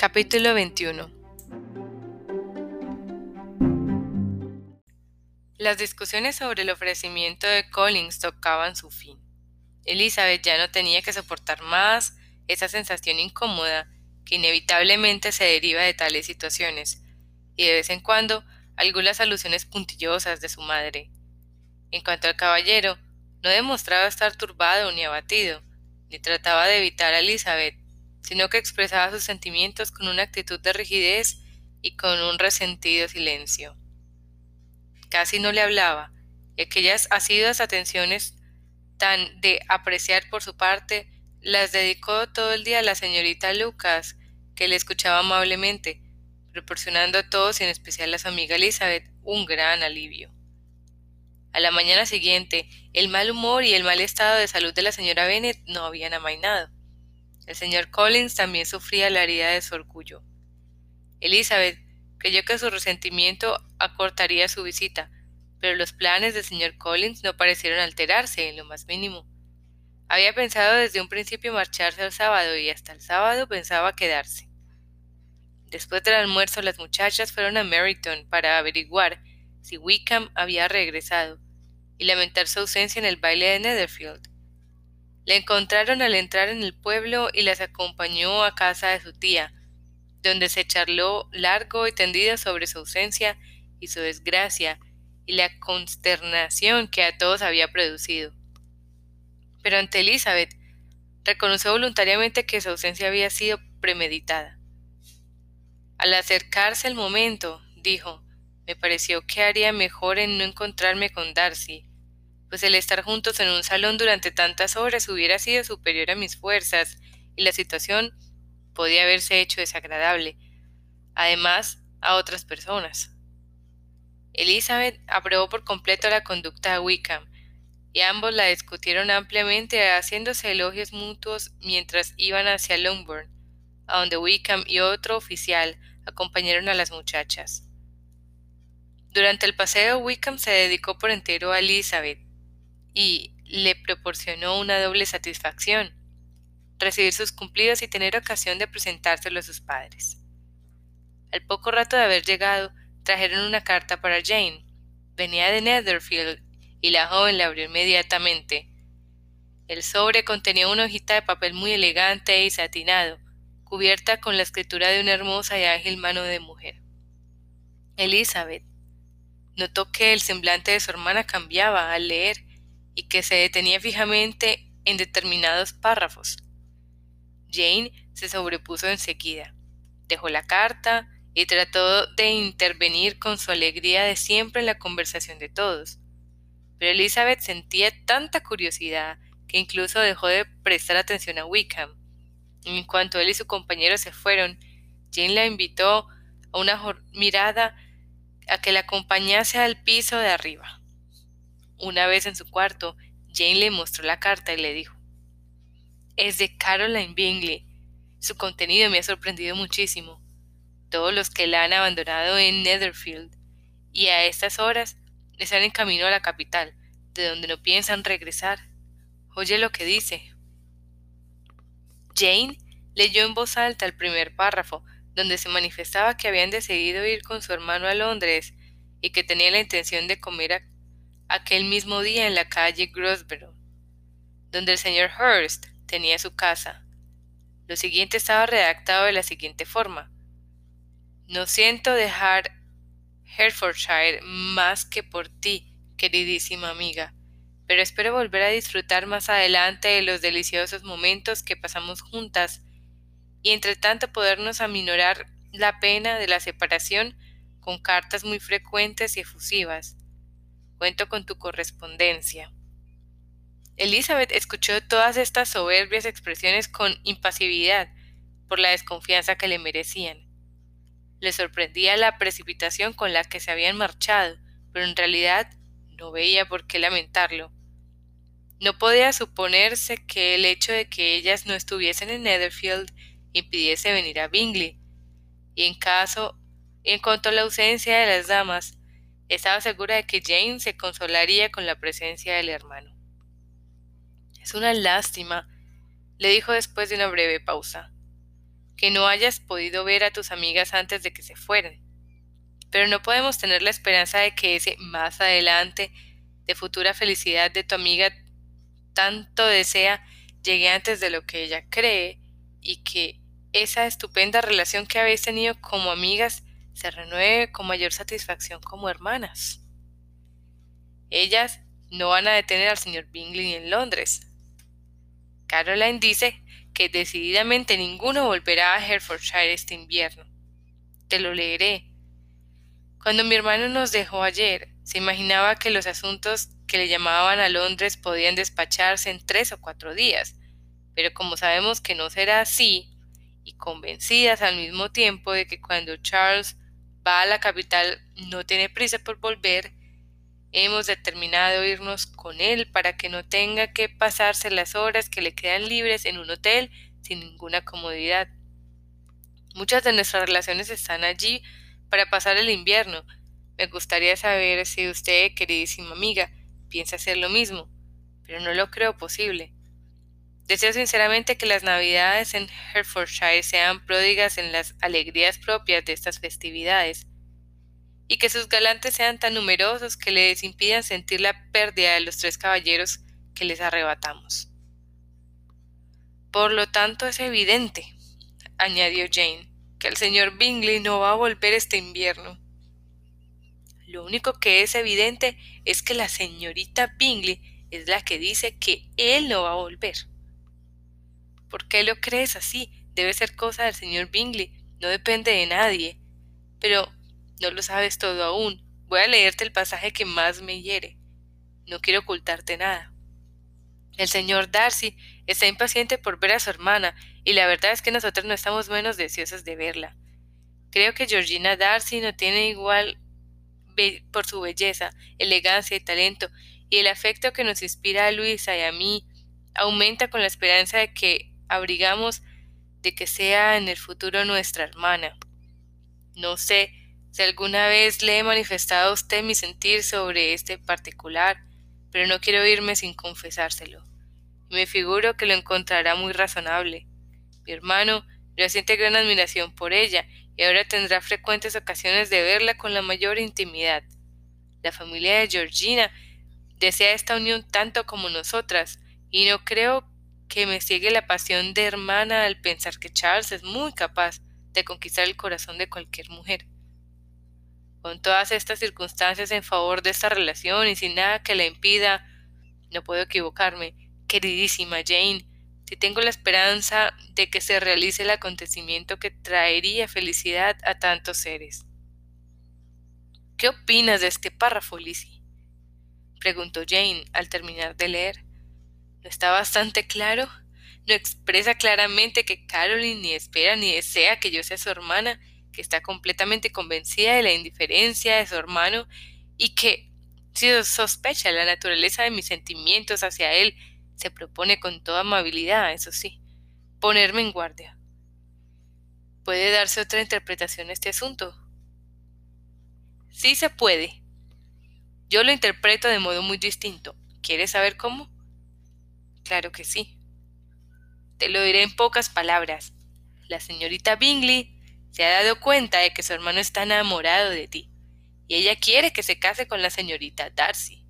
Capítulo 21 Las discusiones sobre el ofrecimiento de Collins tocaban su fin. Elizabeth ya no tenía que soportar más esa sensación incómoda que inevitablemente se deriva de tales situaciones, y de vez en cuando algunas alusiones puntillosas de su madre. En cuanto al caballero, no demostraba estar turbado ni abatido, ni trataba de evitar a Elizabeth, sino que expresaba sus sentimientos con una actitud de rigidez y con un resentido silencio. Casi no le hablaba, y aquellas asiduas atenciones tan de apreciar por su parte las dedicó todo el día a la señorita Lucas, que le escuchaba amablemente, proporcionando a todos y en especial a su amiga Elizabeth un gran alivio. A la mañana siguiente, el mal humor y el mal estado de salud de la señora Bennet no habían amainado. El señor Collins también sufría la herida de su orgullo. Elizabeth creyó que su resentimiento acortaría su visita, pero los planes del señor Collins no parecieron alterarse en lo más mínimo. Había pensado desde un principio marcharse el sábado y hasta el sábado pensaba quedarse. Después del almuerzo las muchachas fueron a Meryton para averiguar si Wickham había regresado y lamentar su ausencia en el baile de Netherfield. Le encontraron al entrar en el pueblo y las acompañó a casa de su tía, donde se charló largo y tendido sobre su ausencia y su desgracia y la consternación que a todos había producido. Pero ante Elizabeth reconoció voluntariamente que su ausencia había sido premeditada. Al acercarse el momento, dijo, me pareció que haría mejor en no encontrarme con Darcy, pues el estar juntos en un salón durante tantas horas hubiera sido superior a mis fuerzas y la situación podía haberse hecho desagradable, además a otras personas. Elizabeth aprobó por completo la conducta de Wickham, y ambos la discutieron ampliamente haciéndose elogios mutuos mientras iban hacia Longbourn, a donde Wickham y otro oficial acompañaron a las muchachas. Durante el paseo Wickham se dedicó por entero a Elizabeth, y le proporcionó una doble satisfacción, recibir sus cumplidos y tener ocasión de presentárselo a sus padres. Al poco rato de haber llegado, trajeron una carta para Jane. Venía de Netherfield y la joven la abrió inmediatamente. El sobre contenía una hojita de papel muy elegante y satinado, cubierta con la escritura de una hermosa y ágil mano de mujer. Elizabeth notó que el semblante de su hermana cambiaba al leer y que se detenía fijamente en determinados párrafos. Jane se sobrepuso enseguida, dejó la carta y trató de intervenir con su alegría de siempre en la conversación de todos. Pero Elizabeth sentía tanta curiosidad que incluso dejó de prestar atención a Wickham. En cuanto él y su compañero se fueron, Jane la invitó a una mirada a que la acompañase al piso de arriba. Una vez en su cuarto, Jane le mostró la carta y le dijo, Es de Caroline Bingley. Su contenido me ha sorprendido muchísimo. Todos los que la han abandonado en Netherfield y a estas horas están en camino a la capital, de donde no piensan regresar. Oye lo que dice. Jane leyó en voz alta el primer párrafo, donde se manifestaba que habían decidido ir con su hermano a Londres y que tenía la intención de comer a aquel mismo día en la calle Grosborough, donde el señor Hurst tenía su casa. Lo siguiente estaba redactado de la siguiente forma. No siento dejar Hertfordshire más que por ti, queridísima amiga, pero espero volver a disfrutar más adelante de los deliciosos momentos que pasamos juntas y entre tanto podernos aminorar la pena de la separación con cartas muy frecuentes y efusivas. Cuento con tu correspondencia. Elizabeth escuchó todas estas soberbias expresiones con impasividad por la desconfianza que le merecían. Le sorprendía la precipitación con la que se habían marchado, pero en realidad no veía por qué lamentarlo. No podía suponerse que el hecho de que ellas no estuviesen en Netherfield impidiese venir a Bingley, y en caso, en cuanto a la ausencia de las damas, estaba segura de que Jane se consolaría con la presencia del hermano. Es una lástima, le dijo después de una breve pausa, que no hayas podido ver a tus amigas antes de que se fueran. Pero no podemos tener la esperanza de que ese más adelante de futura felicidad de tu amiga tanto desea llegue antes de lo que ella cree y que esa estupenda relación que habéis tenido como amigas se renueve con mayor satisfacción como hermanas. Ellas no van a detener al señor Bingley en Londres. Caroline dice que decididamente ninguno volverá a Herefordshire este invierno. Te lo leeré. Cuando mi hermano nos dejó ayer, se imaginaba que los asuntos que le llamaban a Londres podían despacharse en tres o cuatro días, pero como sabemos que no será así, y convencidas al mismo tiempo de que cuando Charles va a la capital no tiene prisa por volver, hemos determinado irnos con él para que no tenga que pasarse las horas que le quedan libres en un hotel sin ninguna comodidad. Muchas de nuestras relaciones están allí para pasar el invierno. Me gustaría saber si usted, queridísima amiga, piensa hacer lo mismo, pero no lo creo posible. Deseo sinceramente que las navidades en Herefordshire sean pródigas en las alegrías propias de estas festividades, y que sus galantes sean tan numerosos que les impidan sentir la pérdida de los tres caballeros que les arrebatamos. Por lo tanto es evidente, añadió Jane, que el señor Bingley no va a volver este invierno. Lo único que es evidente es que la señorita Bingley es la que dice que él no va a volver. ¿Por qué lo crees así? Debe ser cosa del señor Bingley, no depende de nadie. Pero no lo sabes todo aún. Voy a leerte el pasaje que más me hiere. No quiero ocultarte nada. El señor Darcy está impaciente por ver a su hermana, y la verdad es que nosotros no estamos menos deseosas de verla. Creo que Georgina Darcy no tiene igual por su belleza, elegancia y talento, y el afecto que nos inspira a Luisa y a mí aumenta con la esperanza de que abrigamos de que sea en el futuro nuestra hermana. No sé si alguna vez le he manifestado a usted mi sentir sobre este particular, pero no quiero irme sin confesárselo. me figuro que lo encontrará muy razonable. Mi hermano le siente gran admiración por ella y ahora tendrá frecuentes ocasiones de verla con la mayor intimidad. La familia de Georgina desea esta unión tanto como nosotras, y no creo que me sigue la pasión de hermana al pensar que Charles es muy capaz de conquistar el corazón de cualquier mujer. Con todas estas circunstancias en favor de esta relación y sin nada que la impida, no puedo equivocarme, queridísima Jane, si tengo la esperanza de que se realice el acontecimiento que traería felicidad a tantos seres. ¿Qué opinas de este párrafo, Lizzie? preguntó Jane al terminar de leer. ¿No está bastante claro? ¿No expresa claramente que Caroline ni espera ni desea que yo sea su hermana, que está completamente convencida de la indiferencia de su hermano y que, si sospecha la naturaleza de mis sentimientos hacia él, se propone con toda amabilidad, eso sí, ponerme en guardia? ¿Puede darse otra interpretación a este asunto? Sí se puede. Yo lo interpreto de modo muy distinto. ¿Quieres saber cómo? Claro que sí. Te lo diré en pocas palabras. La señorita Bingley se ha dado cuenta de que su hermano está enamorado de ti, y ella quiere que se case con la señorita Darcy.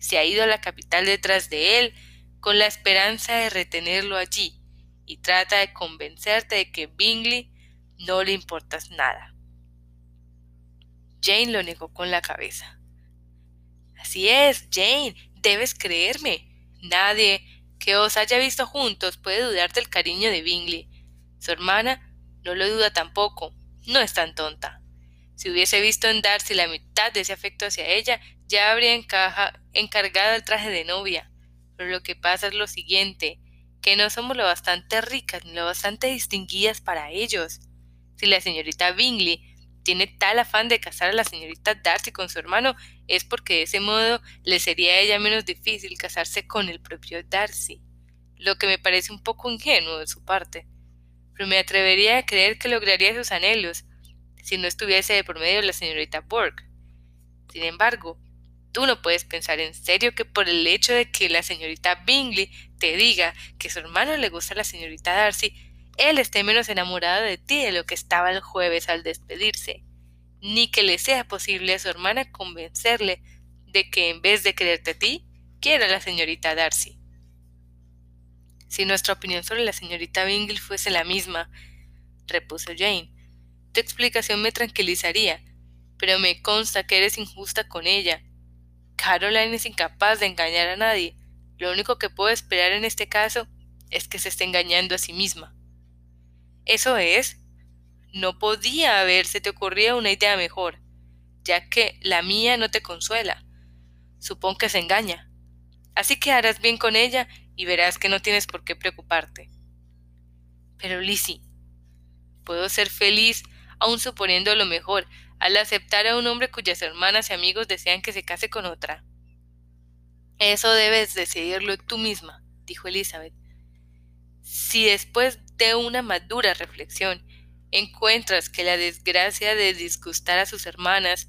Se ha ido a la capital detrás de él con la esperanza de retenerlo allí, y trata de convencerte de que Bingley no le importas nada. Jane lo negó con la cabeza. Así es, Jane, debes creerme. Nadie que os haya visto juntos puede dudar del cariño de Bingley. Su hermana no lo duda tampoco. No es tan tonta. Si hubiese visto en Darcy la mitad de ese afecto hacia ella, ya habría encargado el traje de novia. Pero lo que pasa es lo siguiente, que no somos lo bastante ricas ni lo bastante distinguidas para ellos. Si la señorita Bingley tiene tal afán de casar a la señorita Darcy con su hermano es porque de ese modo le sería a ella menos difícil casarse con el propio Darcy, lo que me parece un poco ingenuo de su parte. Pero me atrevería a creer que lograría sus anhelos si no estuviese de por medio la señorita Burke. Sin embargo, tú no puedes pensar en serio que por el hecho de que la señorita Bingley te diga que su hermano le gusta a la señorita Darcy, él esté menos enamorado de ti de lo que estaba el jueves al despedirse, ni que le sea posible a su hermana convencerle de que en vez de quererte a ti, quiera a la señorita Darcy. Si nuestra opinión sobre la señorita Bingley fuese la misma, repuso Jane, tu explicación me tranquilizaría, pero me consta que eres injusta con ella. Caroline es incapaz de engañar a nadie. Lo único que puedo esperar en este caso es que se esté engañando a sí misma. Eso es. No podía haberse te ocurrido una idea mejor, ya que la mía no te consuela. Supón que se engaña. Así que harás bien con ella y verás que no tienes por qué preocuparte. Pero Lizzie, puedo ser feliz aun suponiendo lo mejor al aceptar a un hombre cuyas hermanas y amigos desean que se case con otra. Eso debes decidirlo tú misma, dijo Elizabeth. Si después de una madura reflexión encuentras que la desgracia de disgustar a sus hermanas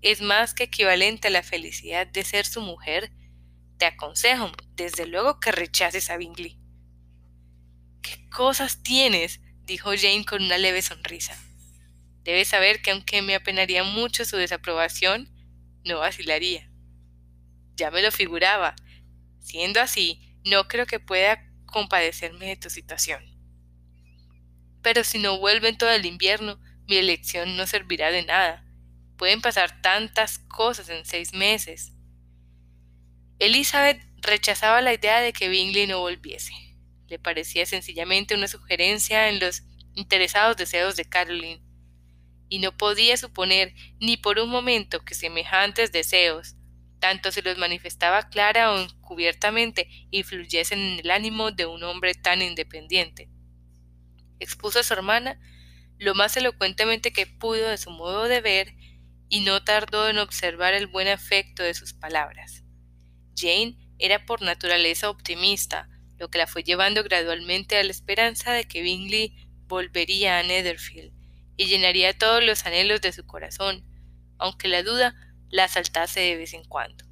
es más que equivalente a la felicidad de ser su mujer, te aconsejo, desde luego, que rechaces a Bingley. ¿Qué cosas tienes? dijo Jane con una leve sonrisa. Debes saber que aunque me apenaría mucho su desaprobación, no vacilaría. Ya me lo figuraba. Siendo así, no creo que pueda compadecerme de tu situación. Pero si no vuelve en todo el invierno, mi elección no servirá de nada. Pueden pasar tantas cosas en seis meses. Elizabeth rechazaba la idea de que Bingley no volviese. Le parecía sencillamente una sugerencia en los interesados deseos de Caroline, y no podía suponer ni por un momento que semejantes deseos, tanto se los manifestaba clara o encubiertamente, influyesen en el ánimo de un hombre tan independiente. Expuso a su hermana lo más elocuentemente que pudo de su modo de ver y no tardó en observar el buen efecto de sus palabras. Jane era por naturaleza optimista, lo que la fue llevando gradualmente a la esperanza de que Bingley volvería a Netherfield y llenaría todos los anhelos de su corazón, aunque la duda la asaltase de vez en cuando.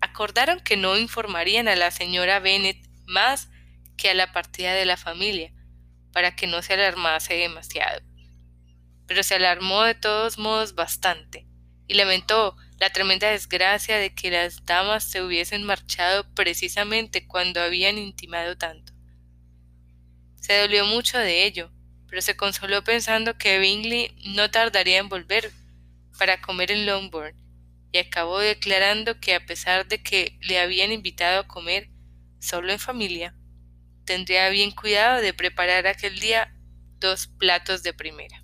Acordaron que no informarían a la señora Bennet más que a la partida de la familia, para que no se alarmase demasiado pero se alarmó de todos modos bastante, y lamentó la tremenda desgracia de que las damas se hubiesen marchado precisamente cuando habían intimado tanto. Se dolió mucho de ello, pero se consoló pensando que Bingley no tardaría en volver para comer en Longbourn, y acabó declarando que a pesar de que le habían invitado a comer solo en familia, tendría bien cuidado de preparar aquel día dos platos de primera.